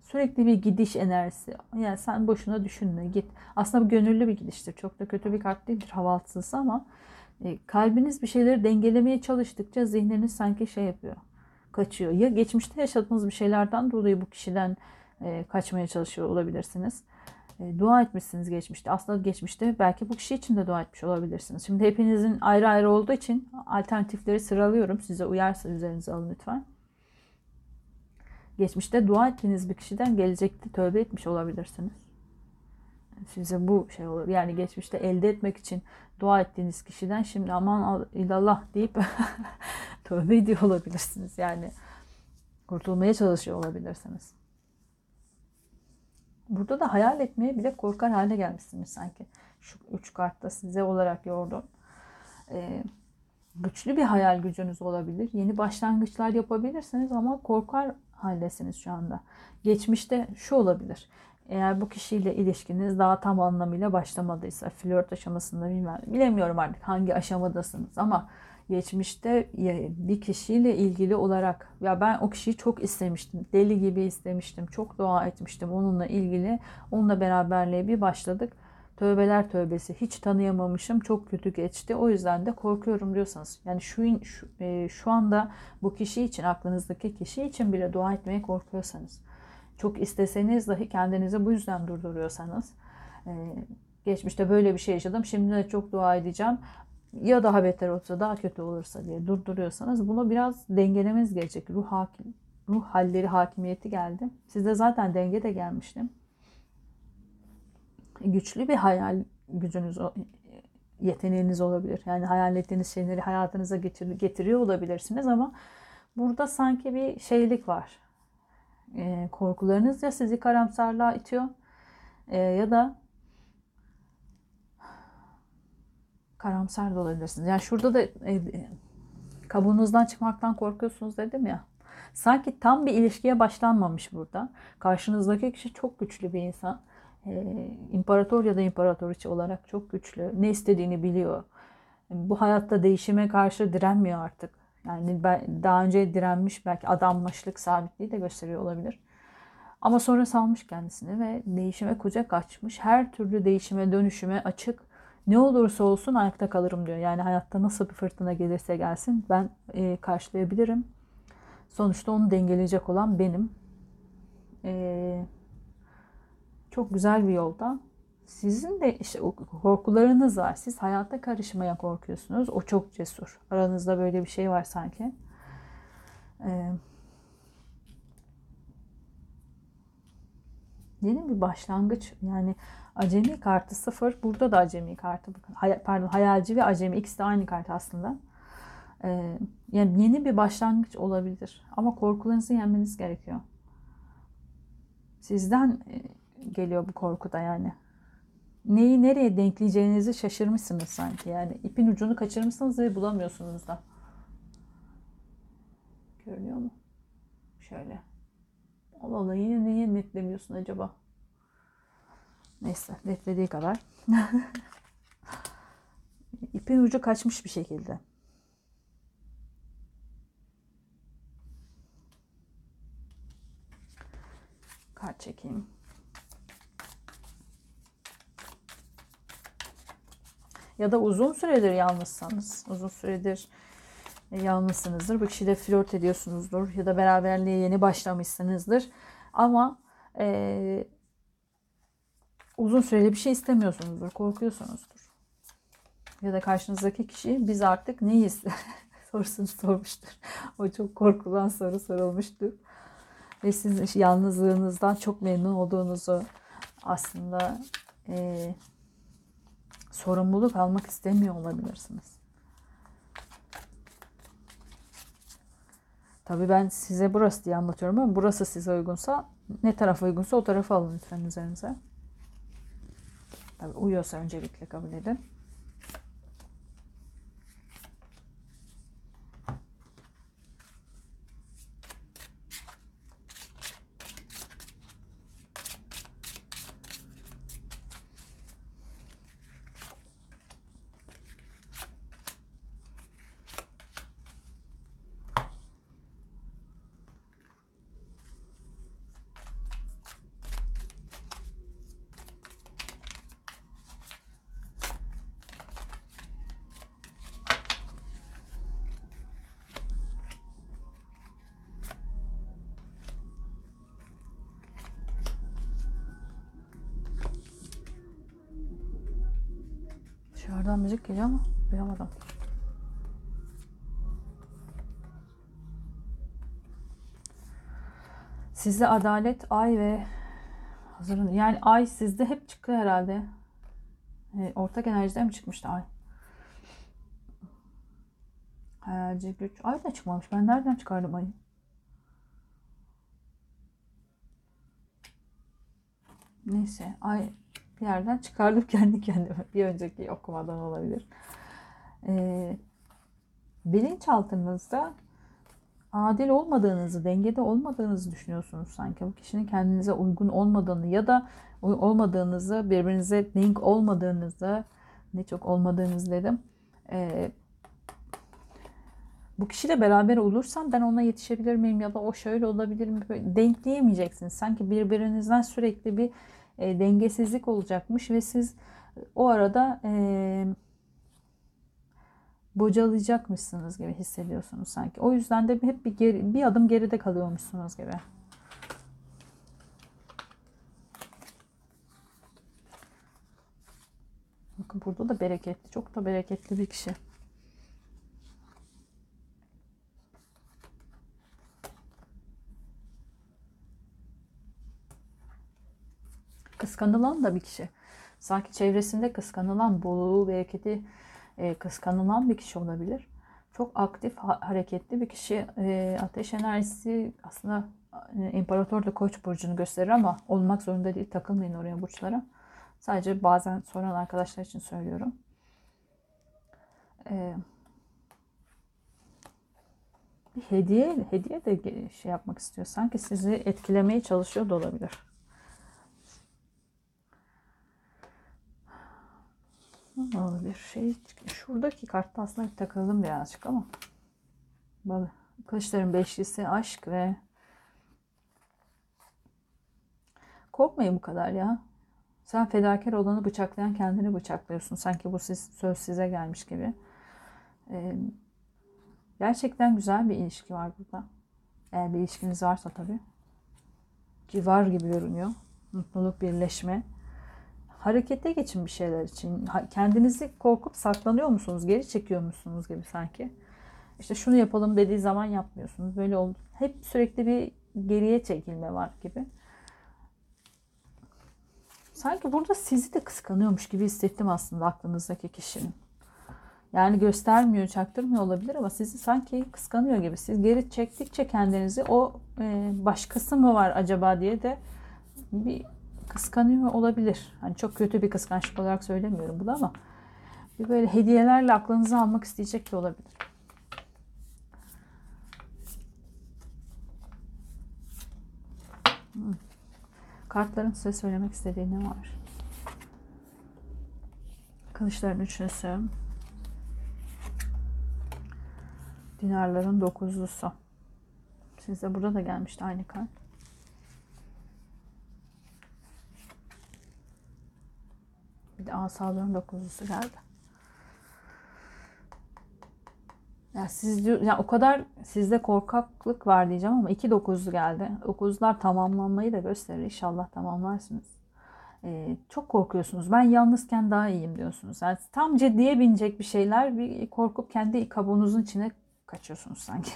Sürekli bir gidiş enerjisi. Yani sen boşuna düşünme, git. Aslında bu gönüllü bir gidiştir. Çok da kötü bir kart değildir hava altısı ama e, kalbiniz bir şeyleri dengelemeye çalıştıkça zihniniz sanki şey yapıyor kaçıyor. Ya geçmişte yaşadığınız bir şeylerden dolayı bu kişiden e, kaçmaya çalışıyor olabilirsiniz. E, dua etmişsiniz geçmişte. Aslında geçmişte belki bu kişi için de dua etmiş olabilirsiniz. Şimdi hepinizin ayrı ayrı olduğu için alternatifleri sıralıyorum. Size uyarsa üzerinize alın lütfen. Geçmişte dua ettiğiniz bir kişiden gelecekte tövbe etmiş olabilirsiniz. Size bu şey olur. Yani geçmişte elde etmek için dua ettiğiniz kişiden şimdi aman ilallah deyip tövbe ediyor olabilirsiniz. Yani kurtulmaya çalışıyor olabilirsiniz. Burada da hayal etmeye bile korkar hale gelmişsiniz sanki. Şu üç kartta size olarak yordum. Ee, güçlü bir hayal gücünüz olabilir. Yeni başlangıçlar yapabilirsiniz ama korkar haldesiniz şu anda. Geçmişte şu olabilir. Eğer bu kişiyle ilişkiniz daha tam anlamıyla başlamadıysa, flört aşamasında bilmem, bilemiyorum artık hangi aşamadasınız ama geçmişte bir kişiyle ilgili olarak ya ben o kişiyi çok istemiştim. Deli gibi istemiştim. Çok dua etmiştim onunla ilgili. Onunla beraberliğe bir başladık. Tövbeler tövbesi hiç tanıyamamışım. Çok kötü geçti. O yüzden de korkuyorum diyorsanız. Yani şu, şu, e, şu anda bu kişi için aklınızdaki kişi için bile dua etmeye korkuyorsanız. Çok isteseniz dahi kendinizi bu yüzden durduruyorsanız. E, geçmişte böyle bir şey yaşadım. Şimdi de çok dua edeceğim ya daha beter olursa daha kötü olursa diye durduruyorsanız bunu biraz dengelemeniz gerekecek. Ruh hakim, ruh halleri hakimiyeti geldi. Sizde zaten denge de gelmişti. Güçlü bir hayal gücünüz, yeteneğiniz olabilir. Yani hayal ettiğiniz şeyleri hayatınıza getir, getiriyor olabilirsiniz ama burada sanki bir şeylik var. E, korkularınız ya sizi karamsarlığa itiyor e, ya da karamsar da olabilirsiniz. Yani şurada da e, kabuğunuzdan çıkmaktan korkuyorsunuz dedim ya. Sanki tam bir ilişkiye başlanmamış burada. Karşınızdaki kişi çok güçlü bir insan. E, imparator ya da imparatoriçe olarak çok güçlü. Ne istediğini biliyor. Bu hayatta değişime karşı direnmiyor artık. Yani daha önce direnmiş belki adanmışlık sabitliği de gösteriyor olabilir. Ama sonra salmış kendisini ve değişime kucak açmış. Her türlü değişime, dönüşüme açık ne olursa olsun ayakta kalırım diyor. Yani hayatta nasıl bir fırtına gelirse gelsin ben e, karşılayabilirim. Sonuçta onu dengeleyecek olan benim. E, çok güzel bir yolda. Sizin de işte korkularınız var. Siz hayata karışmaya korkuyorsunuz. O çok cesur. Aranızda böyle bir şey var sanki. Ee, yeni bir başlangıç. Yani acemi kartı sıfır. Burada da acemi kartı. Hay, pardon hayalci ve acemi ikisi de aynı kart aslında. Ee, yani yeni bir başlangıç olabilir. Ama korkularınızı yenmeniz gerekiyor. Sizden e, geliyor bu korku da yani neyi nereye denkleyeceğinizi şaşırmışsınız sanki. Yani ipin ucunu kaçırmışsınız ve bulamıyorsunuz da. Görünüyor mu? Şöyle. Allah Allah yine niye netlemiyorsun acaba? Neyse netlediği kadar. İpin ucu kaçmış bir şekilde. Kart çekeyim. Ya da uzun süredir yalnızsanız, uzun süredir yalnızsınızdır. Bu kişiyle flört ediyorsunuzdur ya da beraberliğe yeni başlamışsınızdır. Ama e, uzun süreli bir şey istemiyorsunuzdur, korkuyorsunuzdur. Ya da karşınızdaki kişi biz artık neyiz sorusunu sormuştur. O çok korkulan soru sorulmuştur. Ve siz yalnızlığınızdan çok memnun olduğunuzu aslında e, sorumluluk almak istemiyor olabilirsiniz. Tabii ben size burası diye anlatıyorum ama burası size uygunsa ne taraf uygunsa o tarafa alın lütfen üzerinize. Tabii uyuyorsa öncelikle kabul edin. Dışarıdan müzik geliyor ama duyamadım. Sizde adalet, ay ve hazırın. Yani ay sizde hep çıkıyor herhalde. E, ortak enerjide mi çıkmıştı ay? Hayalci güç. Ay da çıkmamış. Ben nereden çıkardım ayı? Neyse. Ay bir yerden çıkardım kendi kendime. Bir önceki okumadan olabilir. Ee, bilinçaltınızda adil olmadığınızı, dengede olmadığınızı düşünüyorsunuz sanki. Bu kişinin kendinize uygun olmadığını ya da olmadığınızı, birbirinize denk olmadığınızı, ne çok olmadığınız dedim. Ee, bu kişiyle beraber olursam ben ona yetişebilir miyim ya da o şöyle olabilir mi? Denkleyemeyeceksiniz. Sanki birbirinizden sürekli bir e, dengesizlik olacakmış ve siz o arada e, bocalayacakmışsınız gibi hissediyorsunuz sanki. O yüzden de hep bir, geri, bir adım geride kalıyormuşsunuz gibi. Bakın burada da bereketli, çok da bereketli bir kişi. Kıskanılan da bir kişi. Sanki çevresinde kıskanılan, bolluğu, bereketi e, kıskanılan bir kişi olabilir. Çok aktif, ha- hareketli bir kişi. E, ateş enerjisi aslında e, imparator da koç burcunu gösterir ama olmak zorunda değil. Takılmayın oraya burçlara. Sadece bazen soran arkadaşlar için söylüyorum. E, bir hediye, hediye de şey yapmak istiyor. Sanki sizi etkilemeye çalışıyor da olabilir. Bir şey. Şuradaki kartta aslında bir takıldım birazcık ama. Bak, kılıçların beşlisi aşk ve korkmayın bu kadar ya. Sen fedakar olanı bıçaklayan kendini bıçaklıyorsun. Sanki bu siz, söz size gelmiş gibi. Ee, gerçekten güzel bir ilişki var burada. Eğer bir ilişkiniz varsa tabii. Ki var gibi görünüyor. Mutluluk, birleşme. Harekete geçin bir şeyler için. Kendinizi korkup saklanıyor musunuz? Geri çekiyor musunuz gibi sanki. İşte şunu yapalım dediği zaman yapmıyorsunuz. Böyle oldu. Hep sürekli bir geriye çekilme var gibi. Sanki burada sizi de kıskanıyormuş gibi hissettim aslında aklınızdaki kişinin. Yani göstermiyor, çaktırmıyor olabilir ama sizi sanki kıskanıyor gibi. Siz geri çektikçe kendinizi o e, başkası mı var acaba diye de bir kıskanıyor olabilir. Hani çok kötü bir kıskançlık olarak söylemiyorum bunu ama bir böyle hediyelerle aklınızı almak isteyecek de olabilir. Hmm. Kartların size söylemek istediği ne var? Kılıçların üçlüsü. Dinarların dokuzlusu. Size burada da gelmişti aynı kart. Bir de asaların dokuzlusu geldi. Ya siz ya o kadar sizde korkaklık var diyeceğim ama iki dokuzlu geldi. Dokuzlar tamamlanmayı da gösterir. İnşallah tamamlarsınız. Ee, çok korkuyorsunuz. Ben yalnızken daha iyiyim diyorsunuz. Yani tam ciddiye binecek bir şeyler bir korkup kendi kabuğunuzun içine kaçıyorsunuz sanki.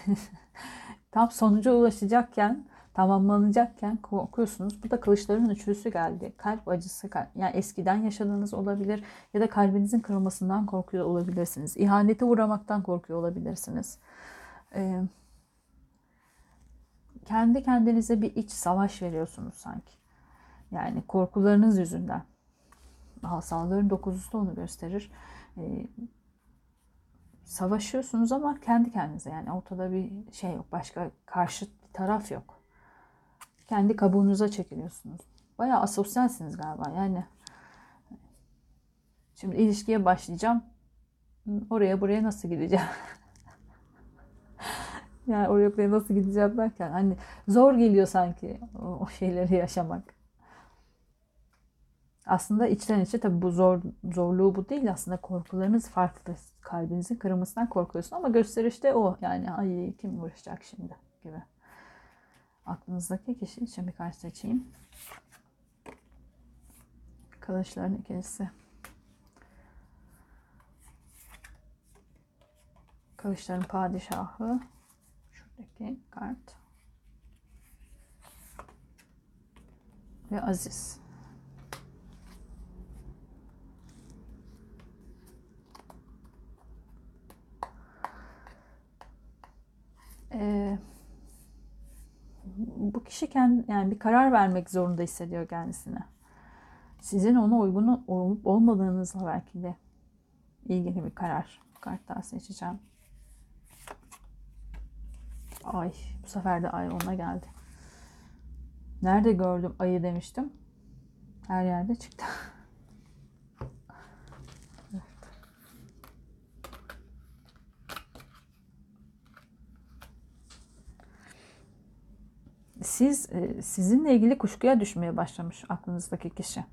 tam sonuca ulaşacakken tamamlanacakken korkuyorsunuz. Bu da kılıçların üçlüsü geldi. Kalp acısı, yani eskiden yaşadığınız olabilir ya da kalbinizin kırılmasından korkuyor olabilirsiniz. İhanete uğramaktan korkuyor olabilirsiniz. Ee, kendi kendinize bir iç savaş veriyorsunuz sanki. Yani korkularınız yüzünden. Hastaların dokuzusu da onu gösterir. Ee, savaşıyorsunuz ama kendi kendinize yani ortada bir şey yok. Başka karşı taraf yok kendi kabuğunuza çekiliyorsunuz. Bayağı asosyalsiniz galiba yani. Şimdi ilişkiye başlayacağım. Oraya buraya nasıl gideceğim? yani oraya buraya nasıl gideceğim derken hani zor geliyor sanki o, şeyleri yaşamak. Aslında içten içe tabii bu zor zorluğu bu değil aslında korkularınız farklı. Kalbinizin kırılmasından korkuyorsun ama gösterişte o yani ay kim uğraşacak şimdi gibi aklınızdaki kişi için bir kart seçeyim. Kılıçların ikilisi. Kılıçların padişahı. Şuradaki kart. Ve Aziz. Ee, bu kişi kendi yani bir karar vermek zorunda hissediyor kendisine. Sizin ona uygun olup olmadığınızla belki de ilgili bir karar. Kart daha seçeceğim. Ay bu sefer de ay ona geldi. Nerede gördüm ayı demiştim. Her yerde çıktı. siz e, sizinle ilgili kuşkuya düşmeye başlamış aklınızdaki kişi.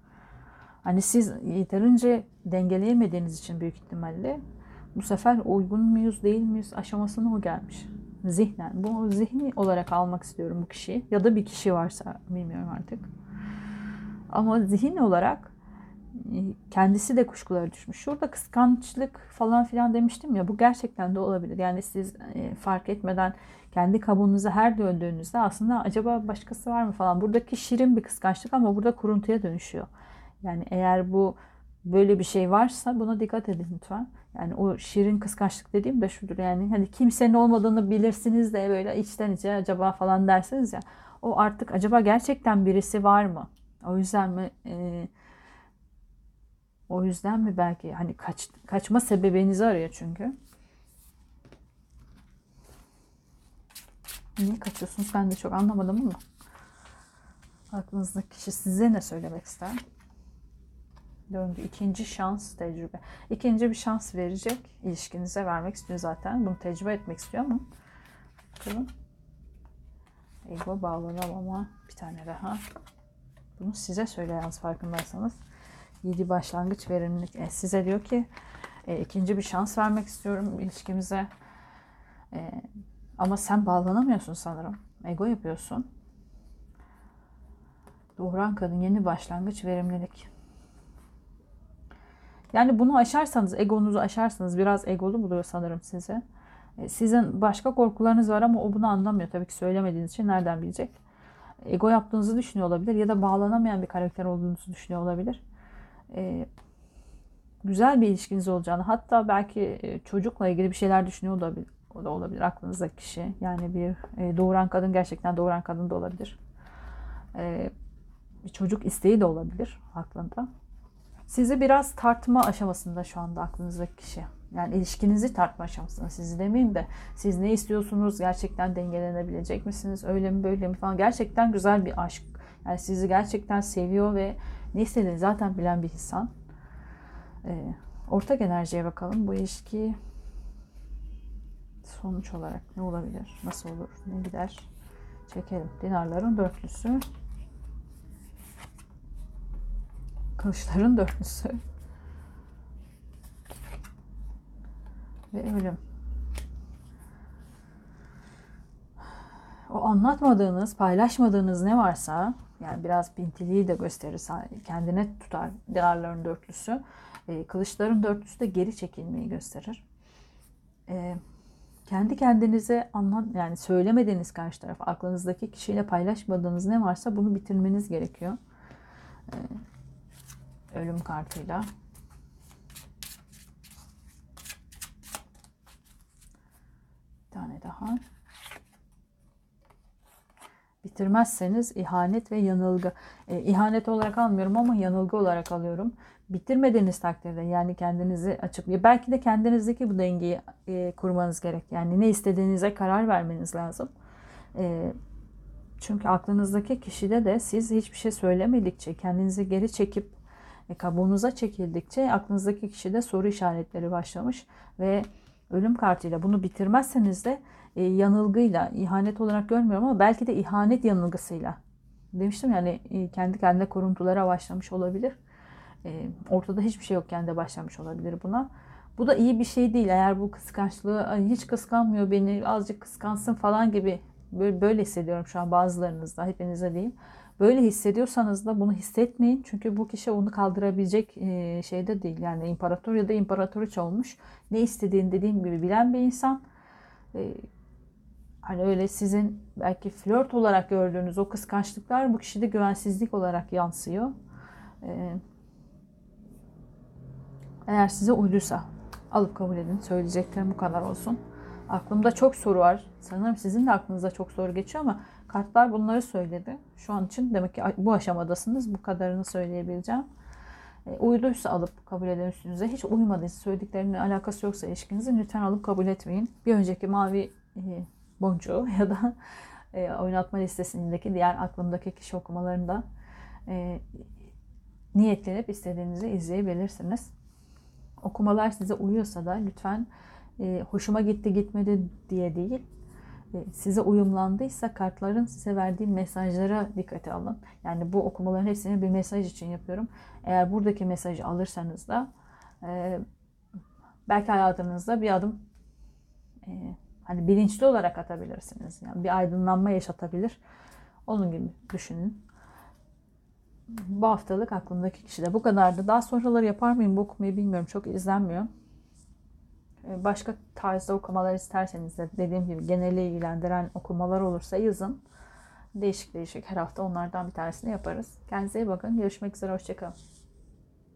Hani siz yeterince dengeleyemediğiniz için büyük ihtimalle bu sefer uygun muyuz değil miyiz aşamasına o gelmiş. Zihnen. Bu zihni olarak almak istiyorum bu kişiyi. Ya da bir kişi varsa bilmiyorum artık. Ama zihin olarak e, kendisi de kuşkulara düşmüş. Şurada kıskançlık falan filan demiştim ya bu gerçekten de olabilir. Yani siz e, fark etmeden kendi kabuğunuza her döndüğünüzde aslında acaba başkası var mı falan. Buradaki şirin bir kıskançlık ama burada kuruntuya dönüşüyor. Yani eğer bu böyle bir şey varsa buna dikkat edin lütfen. Yani o şirin kıskançlık dediğim de şudur yani hani kimsenin olmadığını bilirsiniz de böyle içten içe acaba falan dersiniz ya. O artık acaba gerçekten birisi var mı? O yüzden mi e, o yüzden mi belki hani kaç, kaçma sebebinizi arıyor çünkü. Niye kaçıyorsunuz? Ben de çok anlamadım ama. Aklınızdaki kişi size ne söylemek ister? Döngü. ikinci şans tecrübe. İkinci bir şans verecek. ilişkinize vermek istiyor zaten. Bunu tecrübe etmek istiyor ama. Bakalım. Ego bağlanamama. Bir tane daha. Bunu size yalnız farkındaysanız. 7 başlangıç verimlilik. E, size diyor ki e, ikinci bir şans vermek istiyorum ilişkimize. E, ama sen bağlanamıyorsun sanırım. Ego yapıyorsun. Doğuran kadın yeni başlangıç verimlilik. Yani bunu aşarsanız, egonuzu aşarsanız biraz egolu buluyor sanırım size. E, sizin başka korkularınız var ama o bunu anlamıyor. Tabii ki söylemediğiniz için nereden bilecek? Ego yaptığınızı düşünüyor olabilir ya da bağlanamayan bir karakter olduğunuzu düşünüyor olabilir. Ee, güzel bir ilişkiniz olacağını hatta belki e, çocukla ilgili bir şeyler düşünüyor olabilir. O da olabilir aklınızdaki kişi. Yani bir e, doğuran kadın gerçekten doğuran kadın da olabilir. Ee, bir çocuk isteği de olabilir aklında. Sizi biraz tartma aşamasında şu anda aklınızdaki kişi. Yani ilişkinizi tartma aşamasında. Sizi demeyeyim de siz ne istiyorsunuz? Gerçekten dengelenebilecek misiniz? Öyle mi böyle mi falan. Gerçekten güzel bir aşk. Yani sizi gerçekten seviyor ve ne istediğini zaten bilen bir insan. Ee, ortak enerjiye bakalım. Bu ilişki sonuç olarak ne olabilir? Nasıl olur? Ne gider? Çekelim. Dinarların dörtlüsü. Kılıçların dörtlüsü. Ve ölüm. O anlatmadığınız, paylaşmadığınız ne varsa yani biraz pintiliği de gösterir. Kendine tutar değerlerin dörtlüsü. E, kılıçların dörtlüsü de geri çekilmeyi gösterir. E, kendi kendinize anlat yani söylemediğiniz karşı tarafa aklınızdaki kişiyle paylaşmadığınız ne varsa bunu bitirmeniz gerekiyor. E, ölüm kartıyla. Bir tane daha. Bitirmezseniz ihanet ve yanılgı. E, ihanet olarak almıyorum ama yanılgı olarak alıyorum. Bitirmediğiniz takdirde yani kendinizi açıp belki de kendinizdeki bu dengeyi e, kurmanız gerek. Yani ne istediğinize karar vermeniz lazım. E, çünkü aklınızdaki kişide de siz hiçbir şey söylemedikçe kendinizi geri çekip e, kabuğunuza çekildikçe aklınızdaki kişide soru işaretleri başlamış ve ölüm kartıyla bunu bitirmezseniz de e, yanılgıyla, ihanet olarak görmüyorum ama belki de ihanet yanılgısıyla. Demiştim yani e, kendi kendine kuruntulara başlamış olabilir. E, ortada hiçbir şey yokken de başlamış olabilir buna. Bu da iyi bir şey değil. Eğer bu kıskançlığı hiç kıskanmıyor beni azıcık kıskansın falan gibi böyle, böyle hissediyorum şu an bazılarınızda hepinize diyeyim. Böyle hissediyorsanız da bunu hissetmeyin. Çünkü bu kişi onu kaldırabilecek e, şeyde değil. Yani imparator ya da imparatoriç olmuş. Ne istediğini dediğim gibi bilen bir insan. E, hani öyle sizin belki flört olarak gördüğünüz o kıskançlıklar bu kişide güvensizlik olarak yansıyor. Eğer size uyduysa alıp kabul edin. Söyleyeceklerim bu kadar olsun. Aklımda çok soru var. Sanırım sizin de aklınızda çok soru geçiyor ama kartlar bunları söyledi. Şu an için demek ki bu aşamadasınız. Bu kadarını söyleyebileceğim. E, uyduysa alıp kabul edin üstünüze. Hiç uymadıysa söylediklerinin alakası yoksa ilişkinizin lütfen alıp kabul etmeyin. Bir önceki mavi e, boncuğu ya da e, oynatma listesindeki diğer aklımdaki kişi okumalarında e, niyetlenip istediğinizi izleyebilirsiniz. Okumalar size uyuyorsa da lütfen e, hoşuma gitti gitmedi diye değil e, size uyumlandıysa kartların size verdiği mesajlara dikkate alın. Yani bu okumaların hepsini bir mesaj için yapıyorum. Eğer buradaki mesajı alırsanız da e, belki hayatınızda bir adım e, hani bilinçli olarak atabilirsiniz. Yani bir aydınlanma yaşatabilir. Onun gibi düşünün. Bu haftalık aklımdaki kişi de bu kadardı. Daha sonraları yapar mıyım bu okumayı bilmiyorum. Çok izlenmiyor. Ee, başka tarzda okumalar isterseniz de dediğim gibi geneli ilgilendiren okumalar olursa yazın. Değişik değişik her hafta onlardan bir tanesini yaparız. Kendinize iyi bakın. Görüşmek üzere. Hoşçakalın.